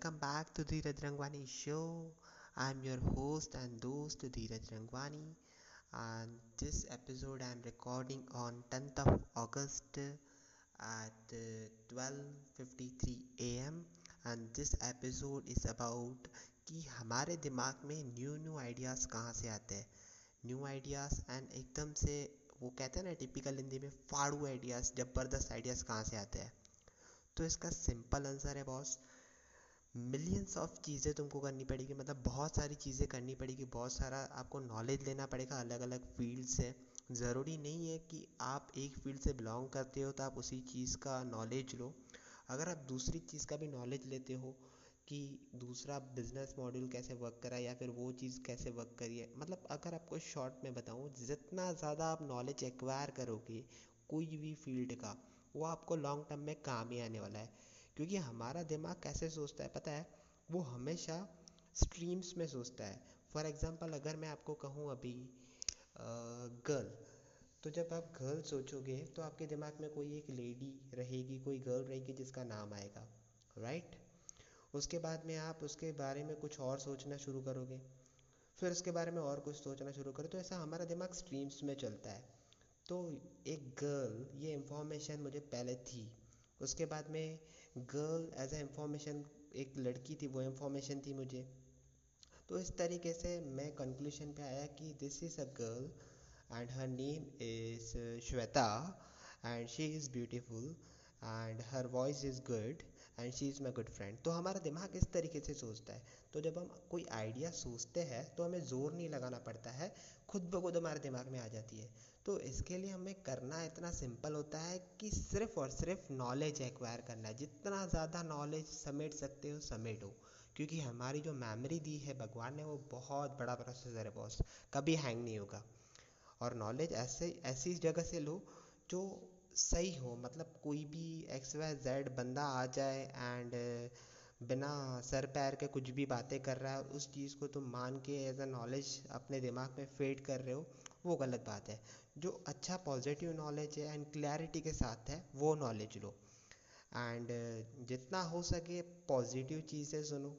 Welcome back to Dheeraj Rangwani show I am your host and दोस्त Dheeraj Rangwani and this episode I am recording on tenth of August at twelve fifty three A M and this episode is about कि हमारे दिमाग में new new ideas कहाँ से आते हैं? New ideas and एकदम से वो कहते हैं ना टिपिकल हिंदी में फाड़ू आइडियाज़ ज़बरदस्त आइडियाज़ कहाँ से आते हैं? तो इसका सिंपल आंसर है बॉस मिलियंस ऑफ़ चीज़ें तुमको करनी पड़ेगी मतलब बहुत सारी चीज़ें करनी पड़ेगी, बहुत सारा आपको नॉलेज लेना पड़ेगा अलग अलग फ़ील्ड से ज़रूरी नहीं है कि आप एक फ़ील्ड से बिलोंग करते हो तो आप उसी चीज़ का नॉलेज लो। अगर आप दूसरी चीज़ का भी नॉलेज लेते हो कि दूसरा बिज़नेस मॉड्यूल कैसे वर्क करा या फिर वो चीज़ कैसे वर्क करी है मतलब अगर आपको शॉर्ट में बताऊँ, जितना ज़्यादा आप नॉलेज एक्वायर करोगे, कोई भी फ़ील्ड का, वो आपको लॉन्ग टर्म में काम ही आने वाला है। क्योंकि हमारा दिमाग कैसे सोचता है पता है? वो हमेशा स्ट्रीम्स में सोचता है। फॉर एग्ज़ाम्पल अगर मैं आपको कहूँ अभी गर्ल तो जब आप गर्ल सोचोगे तो आपके दिमाग में कोई एक लेडी रहेगी, कोई गर्ल रहेगी जिसका नाम आएगा राइट उसके बाद में आप उसके बारे में कुछ और सोचना शुरू करोगे। फिर उसके बारे में और कुछ सोचना शुरू करो तो ऐसा हमारा दिमाग स्ट्रीम्स में चलता है। तो एक गर्ल ये इंफॉर्मेशन मुझे पहले थी। उसके बाद में गर्ल एज ए इंफॉर्मेशन एक लड़की थी, वो इंफॉर्मेशन थी मुझे। तो इस तरीके से मैं कंक्लूशन पे आया कि this is a girl and her name is Shweta and she is beautiful and her voice is good and she is my good friend तो हमारा दिमाग इस तरीके से सोचता है। तो जब हम कोई आइडिया सोचते हैं तो हमें ज़ोर नहीं लगाना पड़ता है। खुद ब खुद हमारे दिमाग में आ जाती है। तो इसके लिए हमें करना इतना सिंपल होता है कि सिर्फ़ और सिर्फ़ नॉलेज एक्वायर करना है। जितना ज़्यादा नॉलेज समेट सकते हो, समेटो। क्योंकि हमारी जो मेमोरी दी है भगवान ने, वो बहुत बड़ा प्रोसेसर है बॉस कभी हैंग नहीं होगा। और नॉलेज ऐसे, ऐसी जगह से लो, जो सही हो मतलब कोई भी एक्स वाई जेड बंदा आ जाए एंड बिना सर पैर के कुछ भी बातें कर रहा है, उस चीज़ को तुम मान के एज अ नॉलेज अपने दिमाग में फेड कर रहे हो, वो गलत बात है। जो अच्छा पॉजिटिव नॉलेज है एंड क्लैरिटी के साथ है, वो नॉलेज लो। एंड जितना हो सके पॉजिटिव चीज़ें सुनो।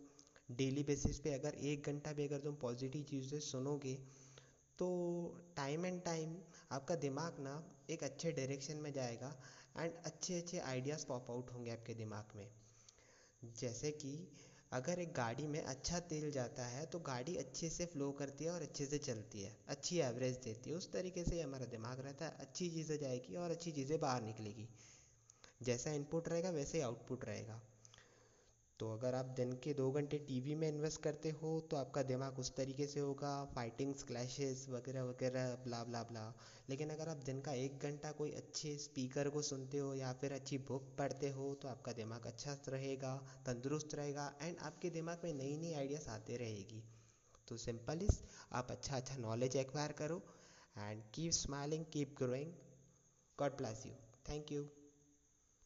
डेली बेसिस पे अगर एक घंटा भी अगर तुम पॉजिटिव चीज़ें सुनोगे तो टाइम एंड टाइम आपका दिमाग ना एक अच्छे डायरेक्शन में जाएगा एंड अच्छे अच्छे आइडियाज़ पॉप आउट होंगे आपके दिमाग में। जैसे कि अगर एक गाड़ी में अच्छा तेल जाता है तो गाड़ी अच्छे से फ्लो करती है और अच्छे से चलती है, अच्छी एवरेज देती है, उस तरीके से हमारा दिमाग रहता है, अच्छी चीज़ें जाएगी और अच्छी चीज़ें बाहर निकलेगी। जैसा इनपुट रहेगा वैसे ही आउटपुट रहेगा। तो अगर आप दिन के दो घंटे टीवी में इन्वेस्ट करते हो तो आपका दिमाग उस तरीके से होगा फाइटिंग्स क्लैशेस वगैरह वगैरह ब्ला ब्ला ब्ला लेकिन अगर आप दिन का एक घंटा कोई अच्छे स्पीकर को सुनते हो या फिर अच्छी बुक पढ़ते हो तो आपका दिमाग अच्छा रहेगा, तंदुरुस्त रहेगा एंड आपके दिमाग में नई नई आइडियाज़ आते रहेगी। तो सिंपल इस आप अच्छा अच्छा नॉलेज एक्वायर करो and keep smiling keep growing God bless you thank you